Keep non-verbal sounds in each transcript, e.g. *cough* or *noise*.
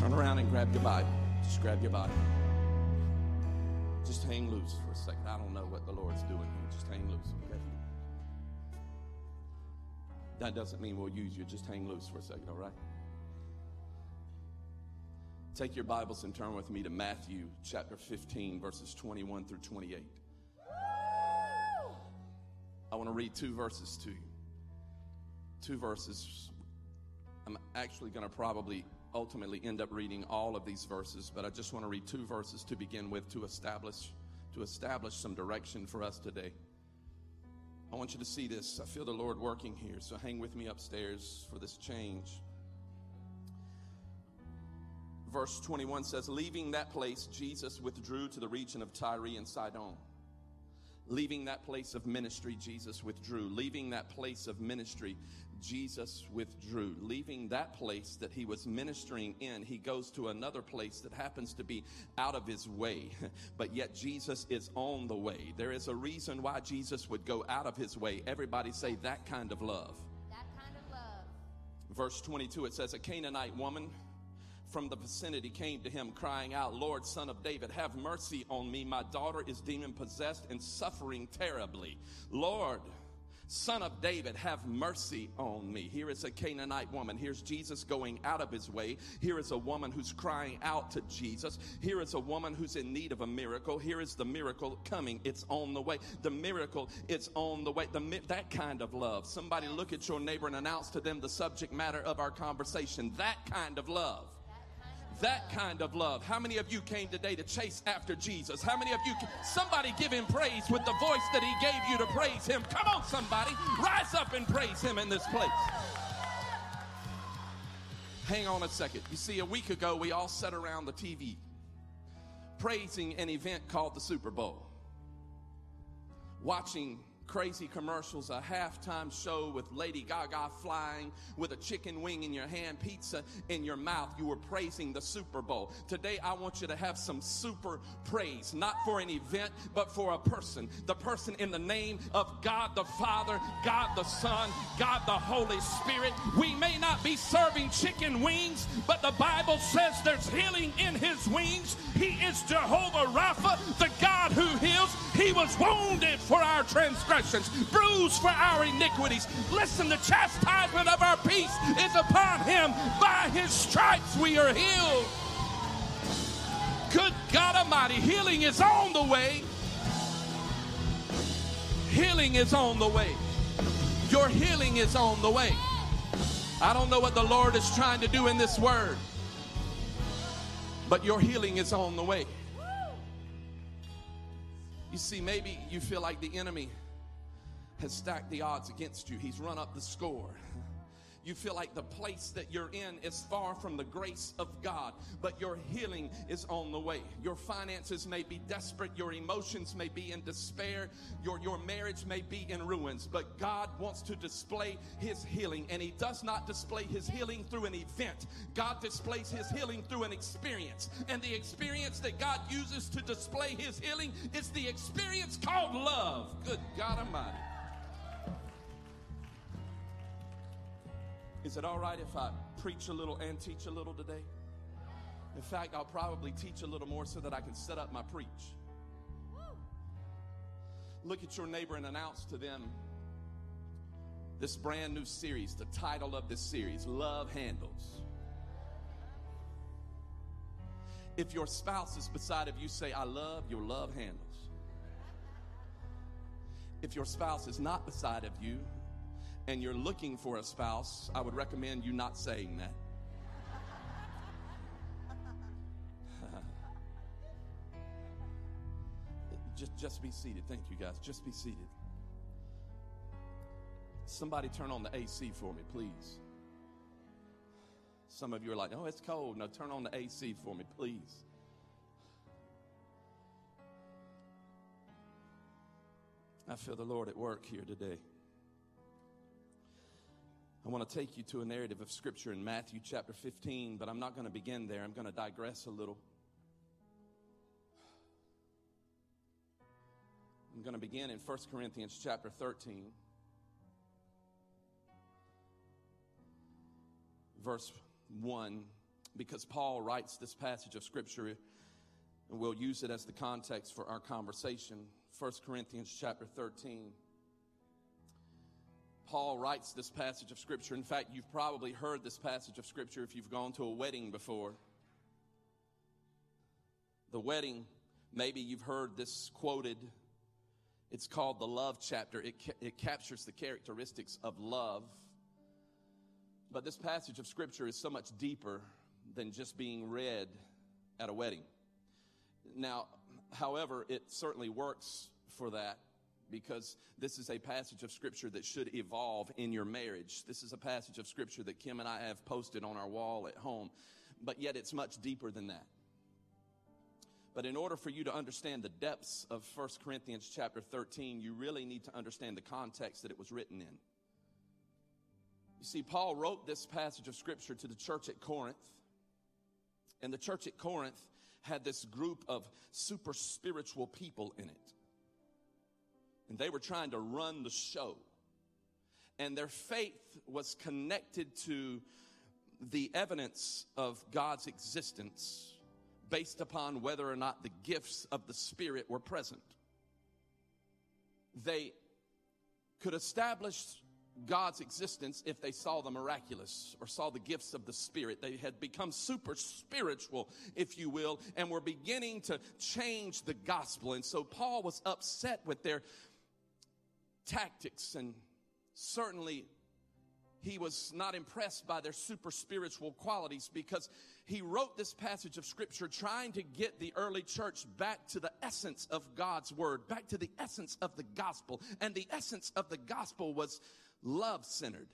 Turn around and grab your Bible. Just grab your Bible. Just hang loose for a second. I don't know what the Lord's doing here. Just hang loose, okay? That doesn't mean we'll use you. Just hang loose for a second, all right? Take your Bibles and turn with me to Matthew chapter 15, verses 21 through 28. I want to read two verses to you. Two verses. I'm actually going to probably ultimately end up reading all of these verses, but I just want to read two verses to begin with to establish to establish some direction for us today. I want you to see this. I feel the Lord working here, so hang with me upstairs for this change. Verse 21 says, Leaving that place, Jesus withdrew to the region of Tyre and Sidon. Leaving that place of ministry, Jesus withdrew. Leaving that place of ministry, Jesus withdrew. Leaving that place that he was ministering in, he goes to another place that happens to be out of his way. *laughs* But yet Jesus is on the way. There is a reason why Jesus would go out of his way. Everybody say that kind of love. That kind of love. Verse 22, it says, A Canaanite woman from the vicinity came to him, crying out, Lord, son of David, have mercy on me. My daughter is demon possessed and suffering terribly. Lord, Son of David, have mercy on me. Here is a Canaanite woman. Here's Jesus going out of his way. Here is a woman who's crying out to Jesus. Here is a woman who's in need of a miracle. Here is the miracle coming. It's on the way. The miracle it's on the way. The, that kind of love. Somebody look at your neighbor and announce to them the subject matter of our conversation. That kind of love. That kind of love. How many of you came today to chase after Jesus? How many of you, somebody give him praise with the voice that he gave you to praise him? Come on, somebody, rise up and praise him in this place. Hang on a second. You see, a week ago, we all sat around the TV praising an event called the Super Bowl, watching crazy commercials, a halftime show with Lady Gaga flying with a chicken wing in your hand, pizza in your mouth. You were praising the Super Bowl. Today, I want you to have some super praise, not for an event, but for a person. The person in the name of God the Father, God the Son, God the Holy Spirit. We may not be serving chicken wings, but the Bible says there's healing in his wings. He is Jehovah Rapha, the God who heals. He was wounded for our transgressions transgressions, bruised for our iniquities. Listen, the chastisement of our peace is upon him. By his stripes we are healed. Good God Almighty, healing is on the way. Healing is on the way. Your healing is on the way. I don't know what the Lord is trying to do in this word, but your healing is on the way. You see, maybe you feel like the enemy has stacked the odds against you. He's run up the score. You feel like the place that you're in is far from the grace of God, but your healing is on the way. Your finances may be desperate, your emotions may be in despair, your, your marriage may be in ruins, but God wants to display His healing, and He does not display His healing through an event. God displays His healing through an experience, and the experience that God uses to display His healing is the experience called love. Good God Almighty. Is it all right if I preach a little and teach a little today? In fact, I'll probably teach a little more so that I can set up my preach. Look at your neighbor and announce to them this brand new series. The title of this series Love Handles. If your spouse is beside of you, say, I love your love handles. If your spouse is not beside of you, and you're looking for a spouse, I would recommend you not saying that. *laughs* just, just be seated. Thank you, guys. Just be seated. Somebody turn on the AC for me, please. Some of you are like, oh, it's cold. No, turn on the AC for me, please. I feel the Lord at work here today. I want to take you to a narrative of Scripture in Matthew chapter 15, but I'm not going to begin there. I'm going to digress a little. I'm going to begin in 1 Corinthians chapter 13, verse 1. because Paul writes this passage of scripture and we'll use it as the context for our conversation. 1 Corinthians chapter 13. Paul writes this passage of scripture. In fact, you've probably heard this passage of scripture if you've gone to a wedding before. The wedding, maybe you've heard this quoted. It's called the love chapter. It, ca- it captures the characteristics of love. But this passage of scripture is so much deeper than just being read at a wedding. Now, however, it certainly works for that because this is a passage of scripture that should evolve in your marriage. This is a passage of scripture that Kim and I have posted on our wall at home, but yet it's much deeper than that. But in order for you to understand the depths of 1 Corinthians chapter 13, you really need to understand the context that it was written in. You see, Paul wrote this passage of scripture to the church at Corinth. And the church at Corinth had this group of super spiritual people in it. And they were trying to run the show. And their faith was connected to the evidence of God's existence based upon whether or not the gifts of the Spirit were present. They could establish God's existence if they saw the miraculous or saw the gifts of the Spirit. They had become super spiritual, if you will, and were beginning to change the gospel. And so Paul was upset with their tactics and certainly he was not impressed by their super spiritual qualities because he wrote this passage of scripture trying to get the early church back to the essence of God's word, back to the essence of the gospel. And the essence of the gospel was love centered.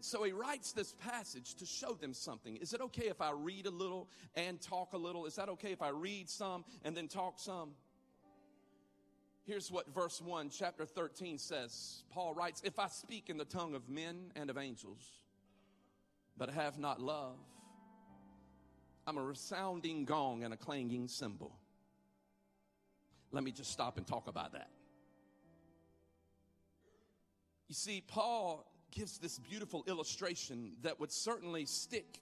So he writes this passage to show them something. Is it okay if I read a little and talk a little? Is that okay if I read some and then talk some? Here's what verse 1, chapter 13 says. Paul writes, If I speak in the tongue of men and of angels, but have not love, I'm a resounding gong and a clanging cymbal. Let me just stop and talk about that. You see, Paul gives this beautiful illustration that would certainly stick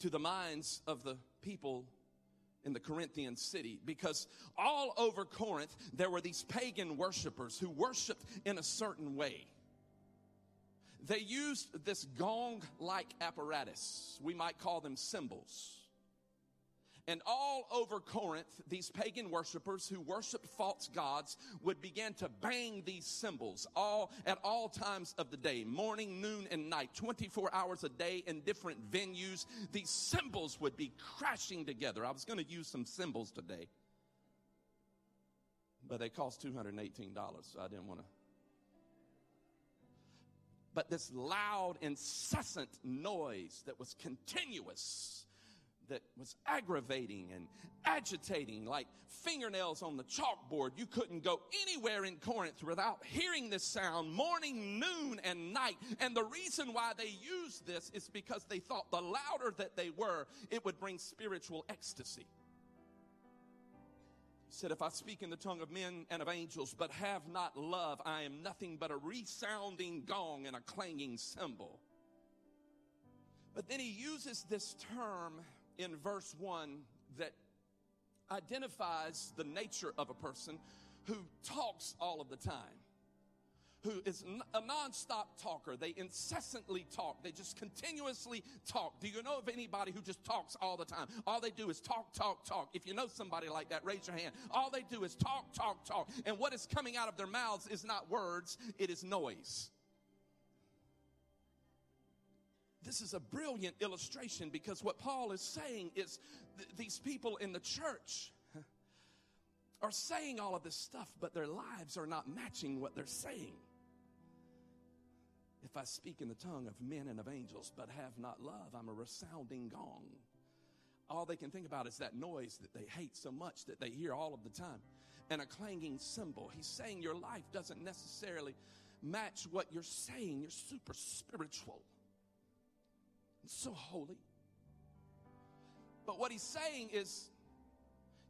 to the minds of the people in the Corinthian city because all over Corinth there were these pagan worshipers who worshiped in a certain way. They used this gong like apparatus. We might call them cymbals. And all over Corinth, these pagan worshipers who worshiped false gods would begin to bang these cymbals all at all times of the day, morning, noon, and night, 24 hours a day in different venues. These cymbals would be crashing together. I was going to use some cymbals today, but they cost $218, so I didn't want to but this loud, incessant noise that was continuous that was aggravating and agitating, like fingernails on the chalkboard. You couldn't go anywhere in Corinth without hearing this sound morning, noon, and night. And the reason why they used this is because they thought the louder that they were, it would bring spiritual ecstasy. He said, If I speak in the tongue of men and of angels, but have not love, I am nothing but a resounding gong and a clanging cymbal. But then he uses this term in verse 1 that identifies the nature of a person who talks all of the time, who is a nonstop talker. They incessantly talk, they just continuously talk. Do you know of anybody who just talks all the time? All they do is talk, talk, talk. If you know somebody like that, raise your hand. All they do is talk, talk, talk. And what is coming out of their mouths is not words, it is noise. This is a brilliant illustration because what Paul is saying is th- these people in the church *laughs* are saying all of this stuff, but their lives are not matching what they're saying. If I speak in the tongue of men and of angels, but have not love, I'm a resounding gong. All they can think about is that noise that they hate so much that they hear all of the time and a clanging cymbal. He's saying your life doesn't necessarily match what you're saying. You're super spiritual so holy. But what he's saying is,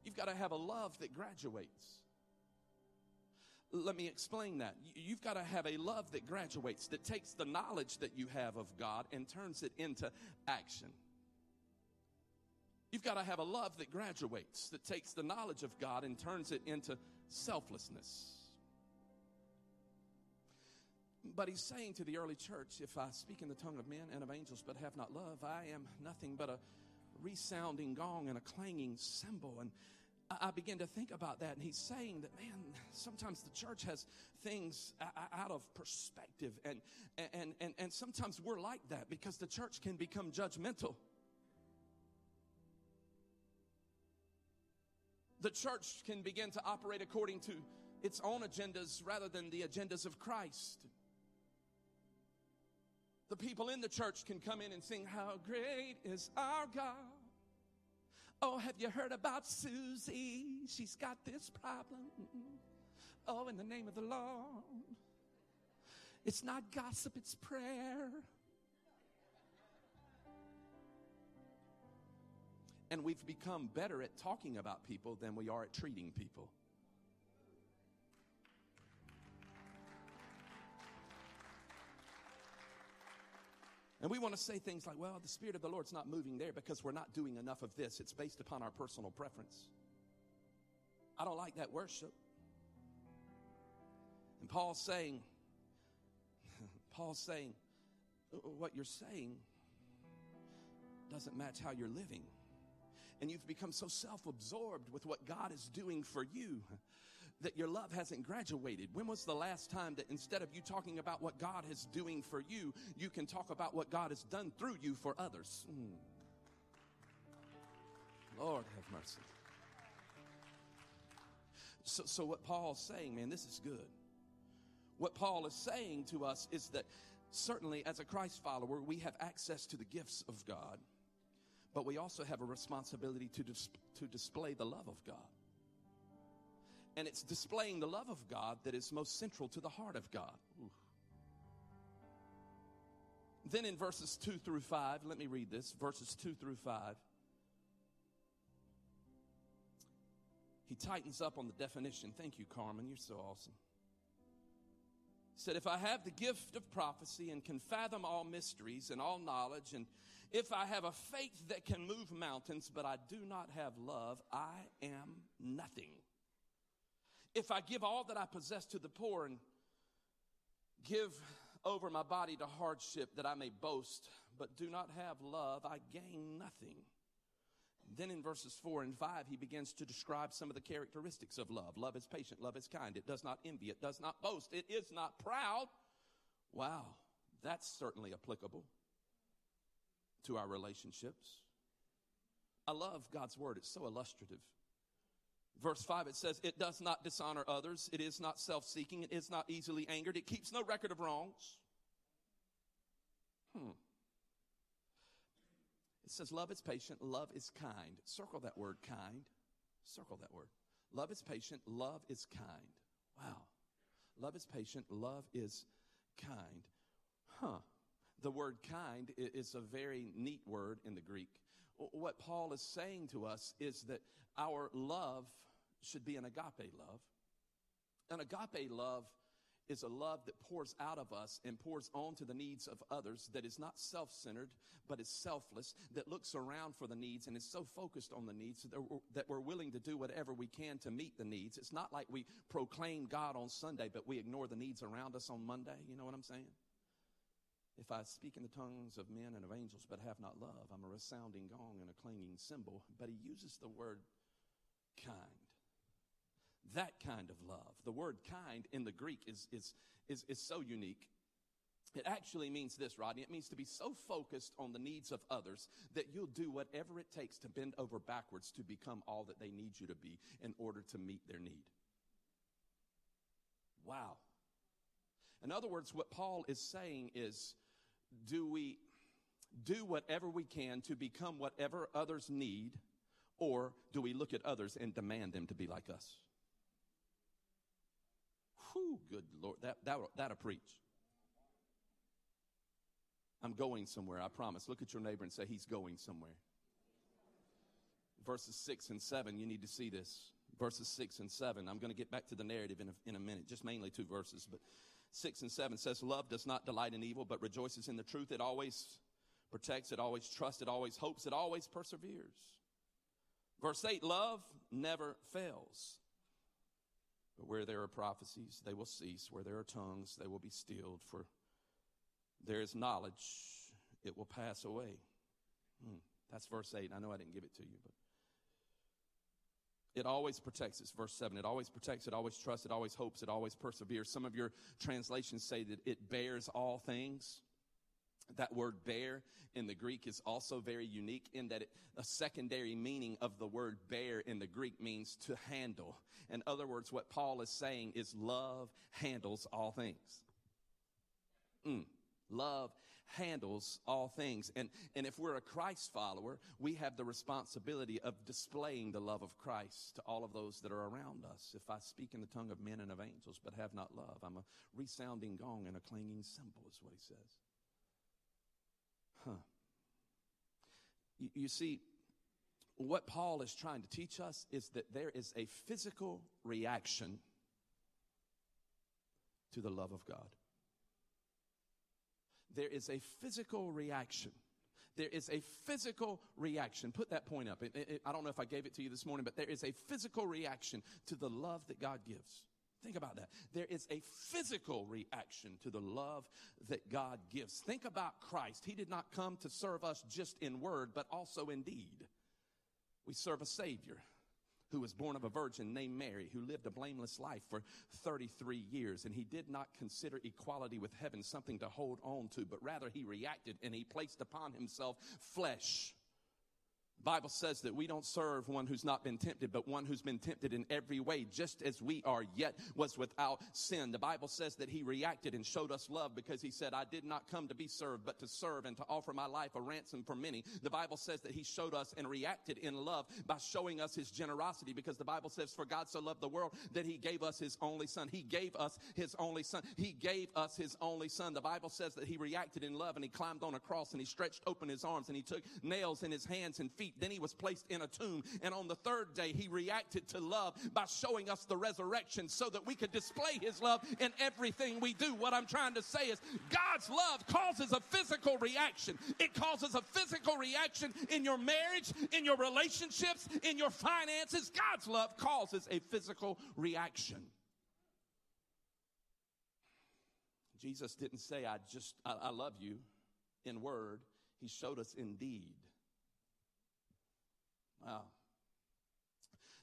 you've got to have a love that graduates, Let me explain that. You've got to have a love that graduates, that takes the knowledge that you have of God and turns it into action. You've got to have a love that graduates, that takes the knowledge of God and turns it into selflessness. But he's saying to the early church, if I speak in the tongue of men and of angels but have not love, I am nothing but a resounding gong and a clanging cymbal. And I begin to think about that, and he's saying that, man, sometimes the church has things out of perspective, and, and, and, and sometimes we're like that because the church can become judgmental. The church can begin to operate according to its own agendas rather than the agendas of Christ. The people in the church can come in and sing, How great is our God. Oh, have you heard about Susie? She's got this problem. Oh, in the name of the Lord. It's not gossip, it's prayer. And we've become better at talking about people than we are at treating people. And we want to say things like, well, the Spirit of the Lord's not moving there because we're not doing enough of this. It's based upon our personal preference. I don't like that worship. And Paul's saying, *laughs* Paul's saying, uh, what you're saying doesn't match how you're living. And you've become so self absorbed with what God is doing for you that your love hasn't graduated. When was the last time that instead of you talking about what God is doing for you, you can talk about what God has done through you for others? Mm. Lord have mercy. So, so what Paul's saying, man, this is good. What Paul is saying to us is that certainly as a Christ follower, we have access to the gifts of God, but we also have a responsibility to, dis- to display the love of God. And it's displaying the love of God that is most central to the heart of God. Ooh. Then in verses 2 through 5, let me read this verses 2 through 5. He tightens up on the definition. Thank you, Carmen. You're so awesome. He said, If I have the gift of prophecy and can fathom all mysteries and all knowledge, and if I have a faith that can move mountains, but I do not have love, I am nothing. If I give all that I possess to the poor and give over my body to hardship that I may boast, but do not have love, I gain nothing. Then in verses 4 and 5, he begins to describe some of the characteristics of love. Love is patient, love is kind, it does not envy, it does not boast, it is not proud. Wow, that's certainly applicable to our relationships. I love God's word, it's so illustrative. Verse 5, it says, It does not dishonor others. It is not self seeking. It is not easily angered. It keeps no record of wrongs. Hmm. It says, Love is patient. Love is kind. Circle that word, kind. Circle that word. Love is patient. Love is kind. Wow. Love is patient. Love is kind. Huh. The word kind is a very neat word in the Greek. What Paul is saying to us is that our love should be an agape love. An agape love is a love that pours out of us and pours on to the needs of others that is not self-centered but is selfless that looks around for the needs and is so focused on the needs that we're, that we're willing to do whatever we can to meet the needs. It's not like we proclaim god on sunday but we ignore the needs around us on monday. You know what i'm saying? If i speak in the tongues of men and of angels but have not love i'm a resounding gong and a clanging cymbal. But he uses the word kind that kind of love. The word kind in the Greek is, is, is, is so unique. It actually means this, Rodney. It means to be so focused on the needs of others that you'll do whatever it takes to bend over backwards to become all that they need you to be in order to meet their need. Wow. In other words, what Paul is saying is do we do whatever we can to become whatever others need, or do we look at others and demand them to be like us? Whew, good Lord. That, that, that'll preach. I'm going somewhere, I promise. Look at your neighbor and say, He's going somewhere. Verses 6 and 7, you need to see this. verses 6 and 7. I'm going to get back to the narrative in a, in a minute, just mainly two verses. But 6 and 7 says, Love does not delight in evil, but rejoices in the truth. It always protects, it always trusts, it always hopes, it always perseveres. Verse 8 Love never fails. But where there are prophecies, they will cease. Where there are tongues, they will be stilled. For there is knowledge, it will pass away. Hmm. That's verse 8. I know I didn't give it to you, but it always protects. It's verse 7. It always protects, it always trusts, it always hopes, it always perseveres. Some of your translations say that it bears all things. That word bear in the Greek is also very unique in that it, a secondary meaning of the word bear in the Greek means to handle. In other words, what Paul is saying is love handles all things. Mm. Love handles all things. And, and if we're a Christ follower, we have the responsibility of displaying the love of Christ to all of those that are around us. If I speak in the tongue of men and of angels, but have not love, I'm a resounding gong and a clanging cymbal, is what he says. Huh. You, you see, what Paul is trying to teach us is that there is a physical reaction to the love of God there is a physical reaction. There is a physical reaction. Put that point up. It, it, I don't know if I gave it to you this morning, but there is a physical reaction to the love that God gives. Think about that. There is a physical reaction to the love that God gives. Think about Christ. He did not come to serve us just in word, but also in deed. We serve a Savior who was born of a virgin named Mary, who lived a blameless life for 33 years. And he did not consider equality with heaven something to hold on to, but rather he reacted and he placed upon himself flesh Bible says that we don't serve one who's not been tempted, but one who's been tempted in every way, just as we are, yet was without sin. The Bible says that he reacted and showed us love because he said, I did not come to be served, but to serve and to offer my life a ransom for many. The Bible says that he showed us and reacted in love by showing us his generosity because the Bible says, for God so loved the world that he gave us his only son. He gave us his only son. He gave us his only son. The Bible says that he reacted in love and he climbed on a cross and he stretched open his arms and he took nails in his hands and feet Then he was placed in a tomb. And on the third day, he reacted to love by showing us the resurrection so that we could display his love in everything we do. What I'm trying to say is God's love causes a physical reaction. It causes a physical reaction in your marriage, in your relationships, in your finances. God's love causes a physical reaction. Jesus didn't say, I just, I, I love you in word. He showed us in deed. Wow.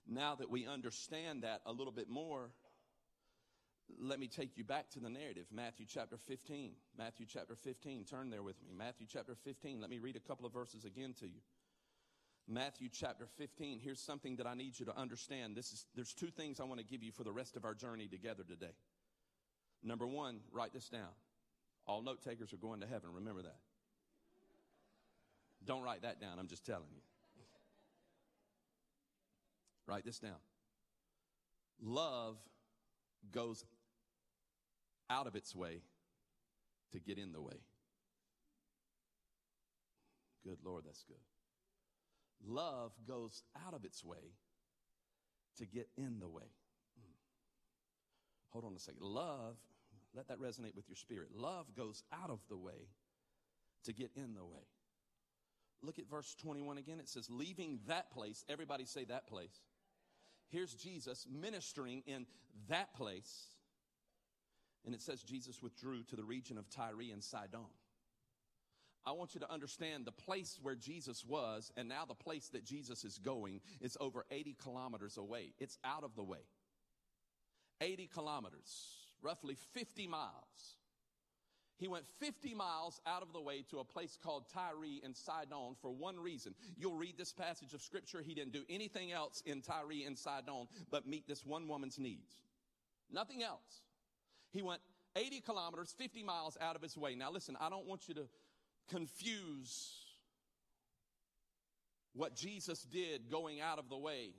Now that we understand that a little bit more, let me take you back to the narrative. Matthew chapter 15. Matthew chapter 15. Turn there with me. Matthew chapter 15. Let me read a couple of verses again to you. Matthew chapter 15. Here's something that I need you to understand. This is, there's two things I want to give you for the rest of our journey together today. Number one, write this down. All note takers are going to heaven. Remember that. Don't write that down. I'm just telling you. Write this down. Love goes out of its way to get in the way. Good Lord, that's good. Love goes out of its way to get in the way. Hmm. Hold on a second. Love, let that resonate with your spirit. Love goes out of the way to get in the way. Look at verse 21 again. It says, leaving that place, everybody say that place here's Jesus ministering in that place. And it says Jesus withdrew to the region of Tyre and Sidon. I want you to understand the place where Jesus was and now the place that Jesus is going is over 80 kilometers away. It's out of the way. 80 kilometers, roughly 50 miles. He went 50 miles out of the way to a place called Tyre and Sidon for one reason. You'll read this passage of scripture. He didn't do anything else in Tyre and Sidon but meet this one woman's needs. Nothing else. He went 80 kilometers, 50 miles out of his way. Now listen, I don't want you to confuse what Jesus did going out of the way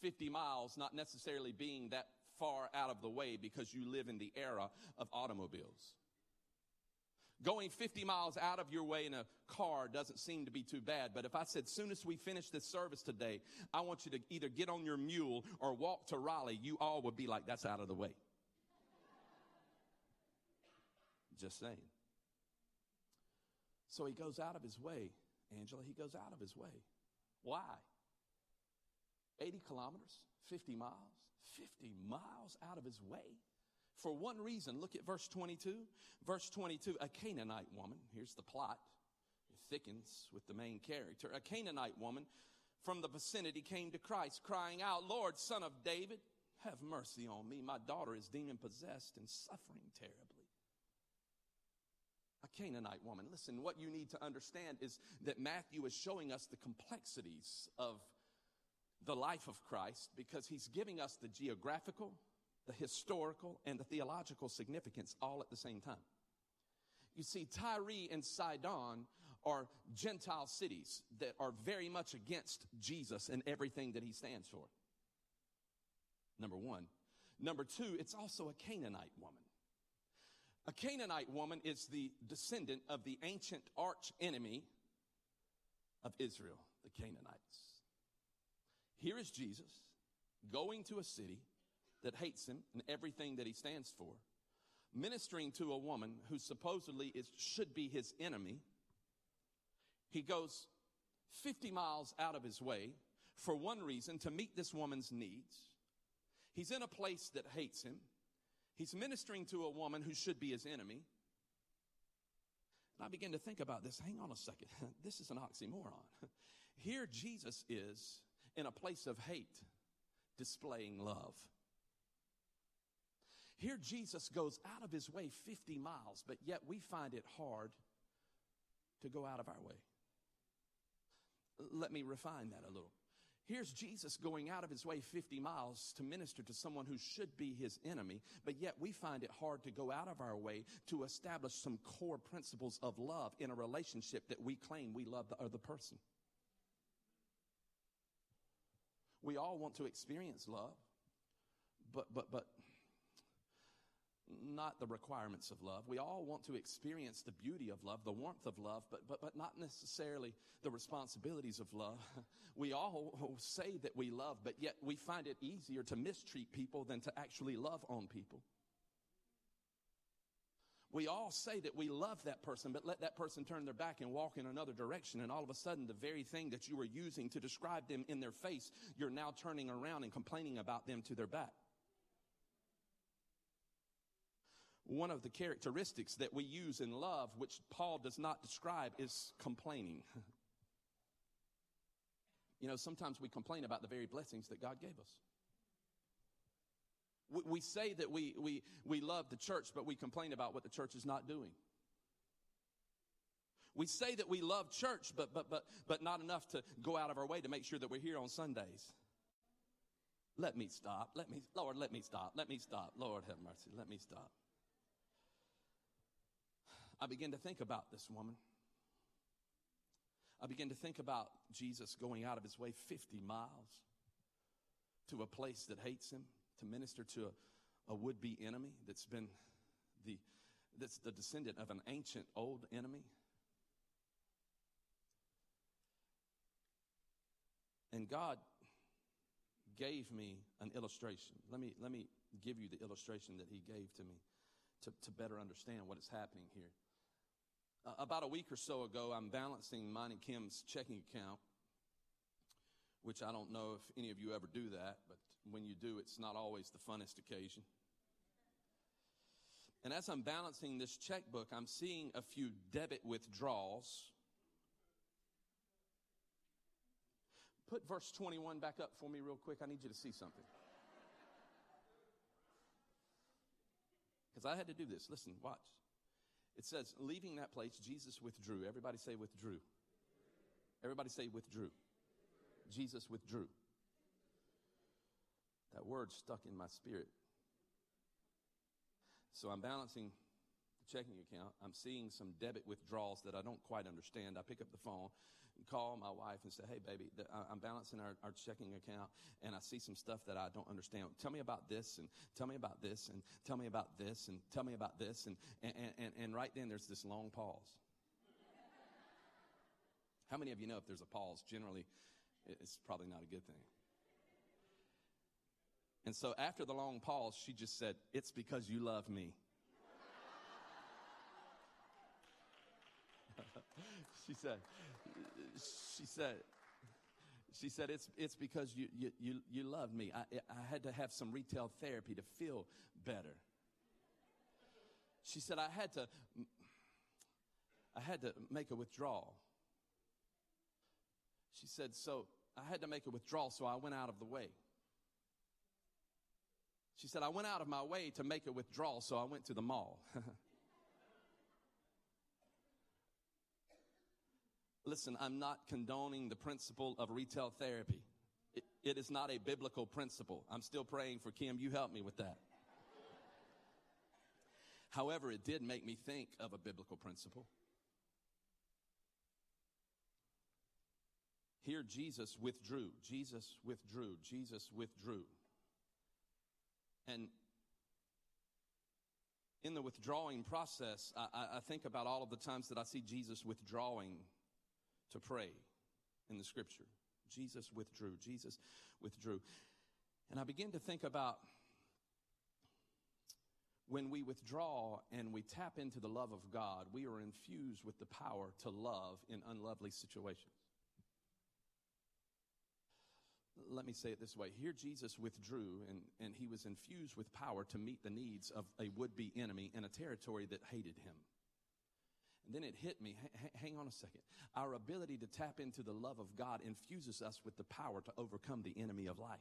50 miles, not necessarily being that far out of the way because you live in the era of automobiles. Going 50 miles out of your way in a car doesn't seem to be too bad. But if I said, soon as we finish this service today, I want you to either get on your mule or walk to Raleigh, you all would be like, that's out of the way. Just saying. So he goes out of his way, Angela, he goes out of his way. Why? 80 kilometers, 50 miles, 50 miles out of his way. For one reason, look at verse 22. Verse 22, a Canaanite woman, here's the plot, it thickens with the main character. A Canaanite woman from the vicinity came to Christ, crying out, Lord, son of David, have mercy on me. My daughter is demon possessed and suffering terribly. A Canaanite woman. Listen, what you need to understand is that Matthew is showing us the complexities of the life of Christ because he's giving us the geographical, the historical, and the theological significance all at the same time. You see, Tyre and Sidon are Gentile cities that are very much against Jesus and everything that he stands for. Number one. Number two, it's also a Canaanite woman. A Canaanite woman is the descendant of the ancient arch enemy of Israel, the Canaanites. Here is Jesus going to a city that hates him and everything that he stands for, ministering to a woman who supposedly is, should be his enemy. He goes 50 miles out of his way for one reason to meet this woman's needs. He's in a place that hates him. He's ministering to a woman who should be his enemy. And I begin to think about this. Hang on a second. *laughs* This is an oxymoron. *laughs* Here Jesus is in a place of hate, displaying love. Here, Jesus goes out of his way 50 miles, but yet we find it hard to go out of our way. Let me refine that a little. Here's Jesus going out of his way 50 miles to minister to someone who should be his enemy, but yet we find it hard to go out of our way to establish some core principles of love in a relationship that we claim we love the other person. We all want to experience love, but, but, but not the requirements of love. We all want to experience the beauty of love, the warmth of love, but, but, but not necessarily the responsibilities of love. *laughs* We all say that we love, but yet we find it easier to mistreat people than to actually love on people. We all say that we love that person, but let that person turn their back and walk in another direction. And all of a sudden, the very thing that you were using to describe them in their face, you're now turning around and complaining about them to their back. One of the characteristics that we use in love, which Paul does not describe, is complaining. *laughs* you know, sometimes we complain about the very blessings that God gave us. We, we say that we, we, we love the church, but we complain about what the church is not doing. We say that we love church, but, but, but, but not enough to go out of our way to make sure that we're here on Sundays. Let me stop. Let me, Lord, let me stop. Let me stop. Lord, have mercy. Let me stop. I begin to think about this woman. I begin to think about Jesus going out of his way 50 miles to a place that hates him to minister to a, a would be enemy that's been the, that's the descendant of an ancient old enemy. And God gave me an illustration. Let me, let me give you the illustration that He gave to me to, to better understand what is happening here. Uh, about a week or so ago, I'm balancing mine and Kim's checking account, which I don't know if any of you ever do that, but when you do, it's not always the funnest occasion. And as I'm balancing this checkbook, I'm seeing a few debit withdrawals. Put verse 21 back up for me, real quick. I need you to see something. *laughs* Because I had to do this. Listen, watch. It says, leaving that place, Jesus withdrew. Everybody say withdrew. Everybody say withdrew. Jesus withdrew. That word stuck in my spirit. So I'm balancing the checking account. I'm seeing some debit withdrawals that I don't quite understand. I pick up the phone call my wife and say, Hey, baby, I'm balancing our, our checking account and I see some stuff that I don't understand. Tell me about this and tell me about this and tell me about this and tell me about this. And, and, and, and right then there's this long pause. How many of you know if there's a pause, generally it's probably not a good thing? And so after the long pause, she just said, It's because you love me. *laughs* she said, she said, she said, it's, it's because you, you, you, you love me. I, I had to have some retail therapy to feel better. She said, I had to, I had to make a withdrawal. She said, so I had to make a withdrawal, so I went out of the way. She said, I went out of my way to make a withdrawal, so I went to the mall. *laughs* Listen, I'm not condoning the principle of retail therapy. It, it is not a biblical principle. I'm still praying for Kim. You help me with that. However, it did make me think of a biblical principle. Here, Jesus withdrew. Jesus withdrew. Jesus withdrew. And in the withdrawing process, I, I, think about all of the times that I see Jesus withdrawing to pray in the scripture. Jesus withdrew. Jesus withdrew. And I begin to think about when we withdraw and we tap into the love of God, we are infused with the power to love in unlovely situations let me say it this way. Here Jesus withdrew and, and he was infused with power to meet the needs of a would-be enemy in a territory that hated him. And then it hit me. H- hang on a second. Our ability to tap into the love of God infuses us with the power to overcome the enemy of life.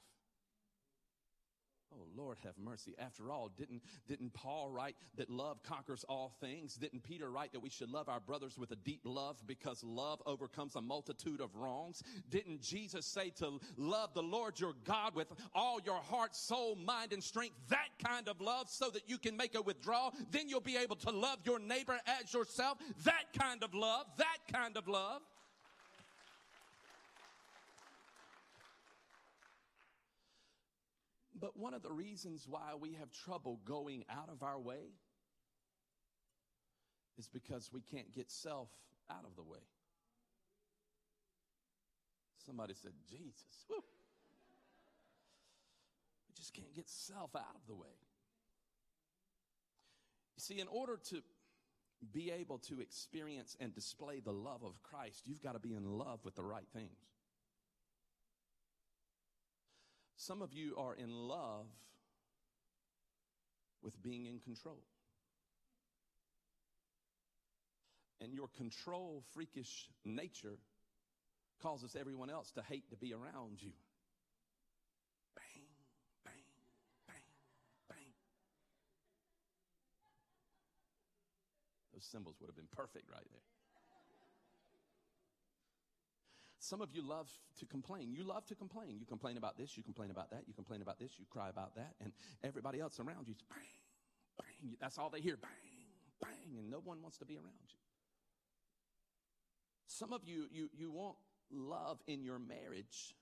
Oh Lord have mercy. After all, didn't, didn't Paul write that love conquers all things? Didn't Peter write that we should love our brothers with a deep love because love overcomes a multitude of wrongs? Didn't Jesus say to love the Lord your God with all your heart, soul, mind, and strength? That kind of love so that you can make a withdrawal. Then you'll be able to love your neighbor as yourself. That kind of love. That kind of love. But one of the reasons why we have trouble going out of our way is because we can't get self out of the way. Somebody said, Jesus. We just can't get self out of the way. You see, in order to be able to experience and display the love of Christ, you've got to be in love with the right things. Some of you are in love with being in control. And your control freakish nature causes everyone else to hate to be around you. Bang, bang, bang, bang. Those cymbals would have been perfect right there. Some of you love to complain. You love to complain. You complain about this, you complain about that, you complain about this, you cry about that, and everybody else around you bang, bang. That's all they hear bang, bang, and no one wants to be around you. Some of you, you, you want love in your marriage,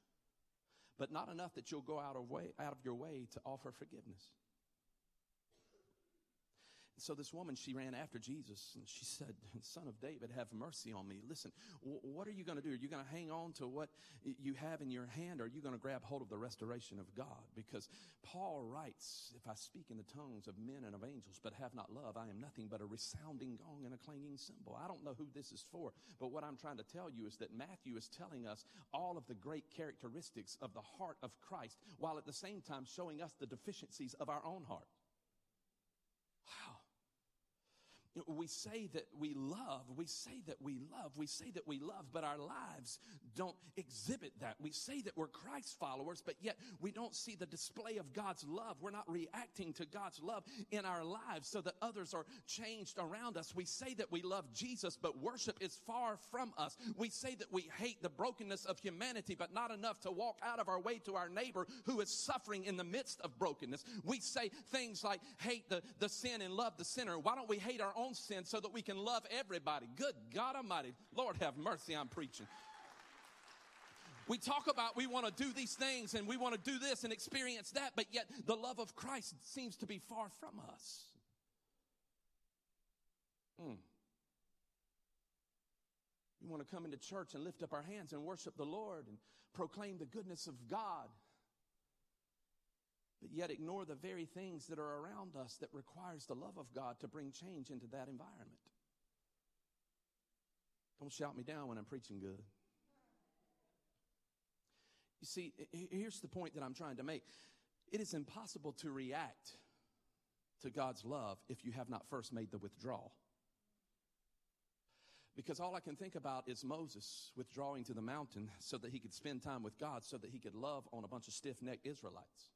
but not enough that you'll go out of, way, out of your way to offer forgiveness. So this woman, she ran after Jesus and she said, Son of David, have mercy on me. Listen, w- what are you going to do? Are you going to hang on to what you have in your hand or are you going to grab hold of the restoration of God? Because Paul writes, If I speak in the tongues of men and of angels, but have not love, I am nothing but a resounding gong and a clanging cymbal. I don't know who this is for, but what I'm trying to tell you is that Matthew is telling us all of the great characteristics of the heart of Christ while at the same time showing us the deficiencies of our own heart. Wow we say that we love, we say that we love, we say that we love, but our lives don't exhibit that. We say that we're Christ followers, but yet we don't see the display of God's love. We're not reacting to God's love in our lives so that others are changed around us. We say that we love Jesus, but worship is far from us. We say that we hate the brokenness of humanity, but not enough to walk out of our way to our neighbor who is suffering in the midst of brokenness. We say things like hate the, the sin and love the sinner. Why don't we hate our own sin so that we can love everybody. Good God Almighty. Lord have mercy, I'm preaching. We talk about we want to do these things and we want to do this and experience that, but yet the love of Christ seems to be far from us. Mm. We want to come into church and lift up our hands and worship the Lord and proclaim the goodness of God, but yet ignore the very things that are around us that requires the love of God to bring change into that environment. Don't shout me down when I'm preaching good. You see, here's the point that I'm trying to make. It is impossible to react to God's love if you have not first made the withdrawal. Because all I can think about is Moses withdrawing to the mountain so that he could spend time with God, so that he could love on a bunch of stiff necked Israelites.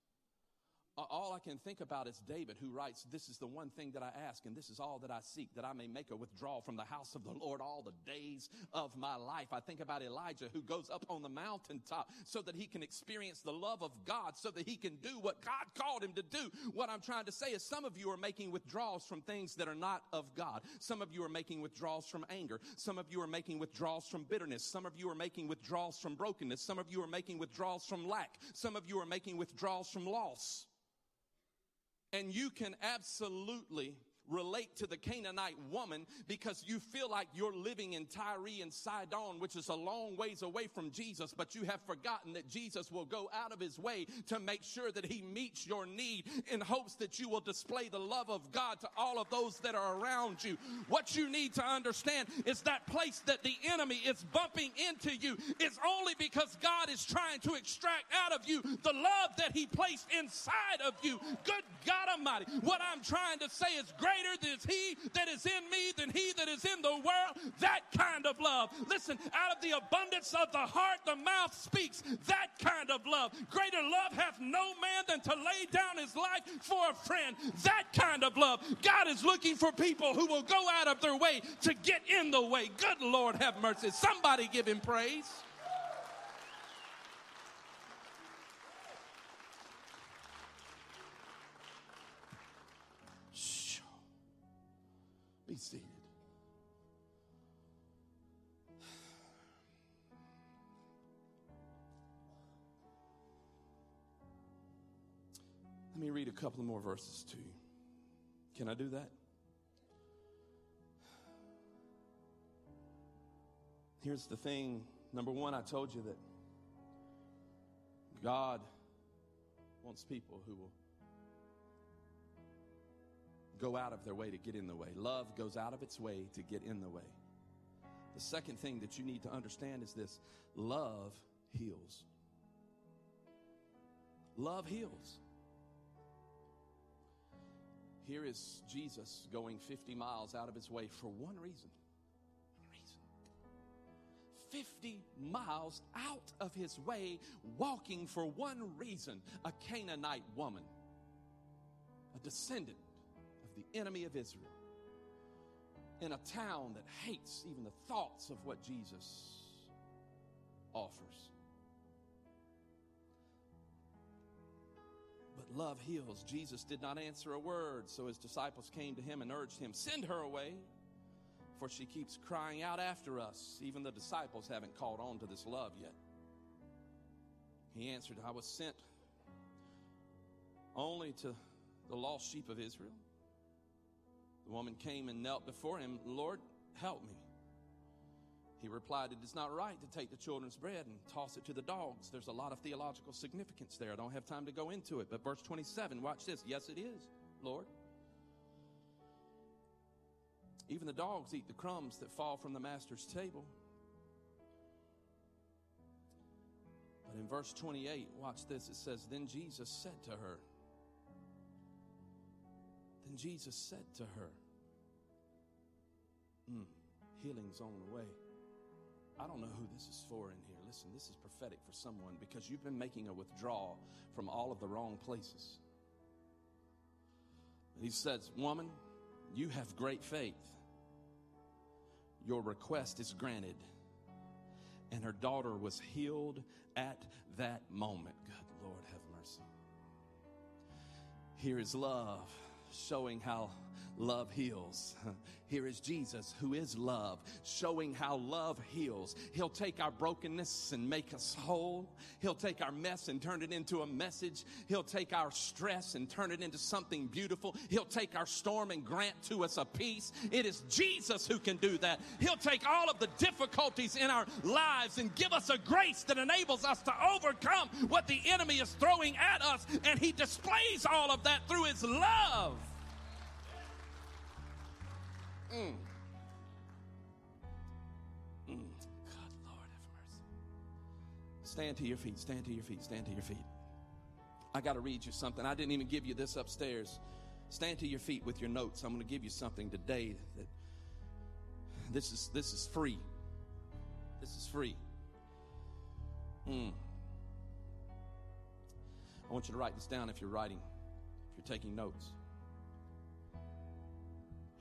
All I can think about is David, who writes, This is the one thing that I ask, and this is all that I seek, that I may make a withdrawal from the house of the Lord all the days of my life. I think about Elijah, who goes up on the mountaintop so that he can experience the love of God, so that he can do what God called him to do. What I'm trying to say is some of you are making withdrawals from things that are not of God. Some of you are making withdrawals from anger. Some of you are making withdrawals from bitterness. Some of you are making withdrawals from brokenness. Some of you are making withdrawals from lack. Some of you are making withdrawals from loss. And you can absolutely relate to the Canaanite woman because you feel like you're living in Tyre and Sidon, which is a long ways away from Jesus, but you have forgotten that Jesus will go out of his way to make sure that he meets your need in hopes that you will display the love of God to all of those that are around you. What you need to understand is that place that the enemy is bumping into you is only because God is trying to extract out of you the love that he placed inside of you. Good God Almighty. What I'm trying to say is great greater is he that is in me than he that is in the world. That kind of love. Listen, out of the abundance of the heart, the mouth speaks. That kind of love. Greater love hath no man than to lay down his life for a friend. That kind of love. God is looking for people who will go out of their way to get in the way. Good Lord, have mercy. Somebody give him praise. Be seated. Let me read a couple more verses to you. Can I do that? Here's the thing. Number one, I told you that God wants people who will go out of their way to get in the way. Love goes out of its way to get in the way. The second thing that you need to understand is this love heals. Love heals. Here is Jesus going 50 miles out of his way for one reason. One reason. 50 miles out of his way, walking for one reason a Canaanite woman, a descendant the enemy of Israel, in a town that hates even the thoughts of what Jesus offers. But love heals. Jesus did not answer a word, so his disciples came to him and urged him, Send her away, for she keeps crying out after us. Even the disciples haven't caught on to this love yet. He answered, I was sent only to the lost sheep of Israel. The woman came and knelt before him, Lord, help me. He replied, It is not right to take the children's bread and toss it to the dogs. There's a lot of theological significance there. I don't have time to go into it. But verse 27, watch this. Yes, it is, Lord. Even the dogs eat the crumbs that fall from the master's table. But in verse 28, watch this. It says, Then Jesus said to her, then Jesus said to her, mm, Healing's on the way. I don't know who this is for in here. Listen, this is prophetic for someone because you've been making a withdrawal from all of the wrong places. He says, Woman, you have great faith. Your request is granted. And her daughter was healed at that moment. Good Lord, have mercy. Here is love showing how love heals. *laughs* Here is Jesus, who is love, showing how love heals. He'll take our brokenness and make us whole. He'll take our mess and turn it into a message. He'll take our stress and turn it into something beautiful. He'll take our storm and grant to us a peace. It is Jesus who can do that. He'll take all of the difficulties in our lives and give us a grace that enables us to overcome what the enemy is throwing at us. And He displays all of that through His love. Mm. Mm. God, Lord, have mercy. Stand to your feet, stand to your feet, stand to your feet. I got to read you something. I didn't even give you this upstairs. Stand to your feet with your notes. I'm going to give you something today that this is this is free. This is free. Mm. I want you to write this down if you're writing, if you're taking notes.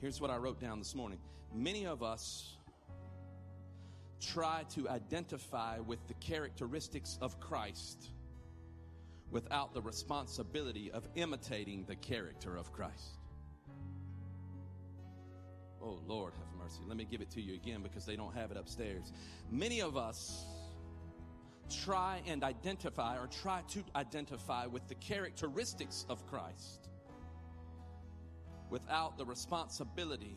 Here's what I wrote down this morning. Many of us try to identify with the characteristics of Christ without the responsibility of imitating the character of Christ. Oh, Lord, have mercy. Let me give it to you again because they don't have it upstairs. Many of us try and identify or try to identify with the characteristics of Christ without the responsibility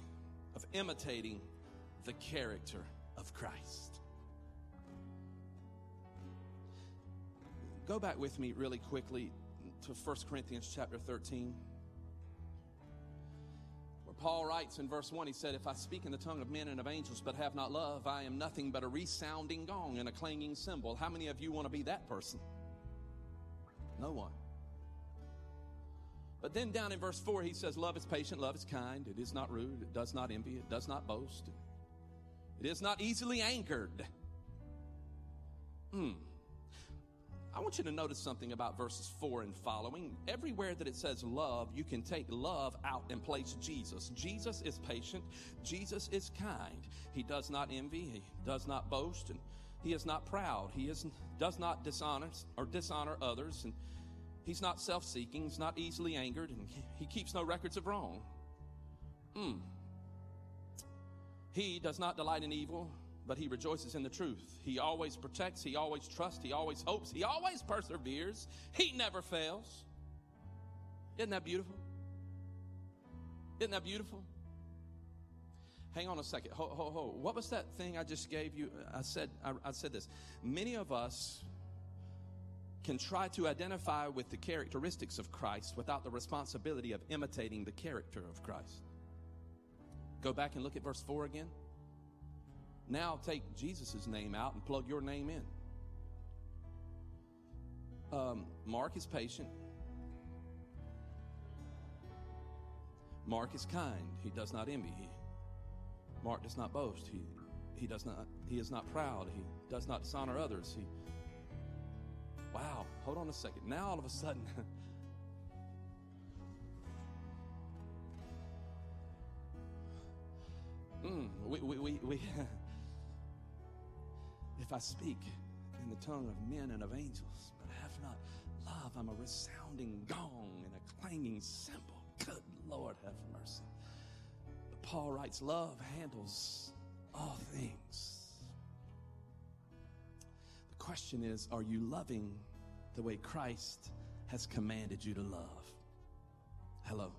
of imitating the character of Christ. Go back with me really quickly to 1 Corinthians chapter 13. Where Paul writes in verse 1, he said, If I speak in the tongue of men and of angels but have not love, I am nothing but a resounding gong and a clanging cymbal. How many of you want to be that person? No one. But then down in verse 4, he says, Love is patient, love is kind, it is not rude, it does not envy, it does not boast, it is not easily angered. Hmm. I want you to notice something about verses 4 and following. Everywhere that it says love, you can take love out and place Jesus. Jesus is patient. Jesus is kind. He does not envy. He does not boast. And he is not proud. He is, does not dishonor or dishonor others. And He's not self seeking, he's not easily angered, and he keeps no records of wrong. Mm. He does not delight in evil, but he rejoices in the truth. He always protects, he always trusts, he always hopes, he always perseveres, he never fails. Isn't that beautiful? Isn't that beautiful? Hang on a second. Ho, ho, ho. What was that thing I just gave you? I said, I, I said this. Many of us can try to identify with the characteristics of Christ without the responsibility of imitating the character of Christ. Go back and look at verse 4 again. Now take Jesus' name out and plug your name in. Um, Mark is patient. Mark is kind. He does not envy. He, Mark does not boast. He, he does not, he is not proud. He does not dishonor others. He, wow, hold on a second. Now all of a sudden, *laughs* mm, we, we, we, we *laughs* if I speak in the tongue of men and of angels, but have not love, I'm a resounding gong and a clanging cymbal. Good Lord, have mercy. But Paul writes, love handles all things question is are you loving the way Christ has commanded you to love? Hello.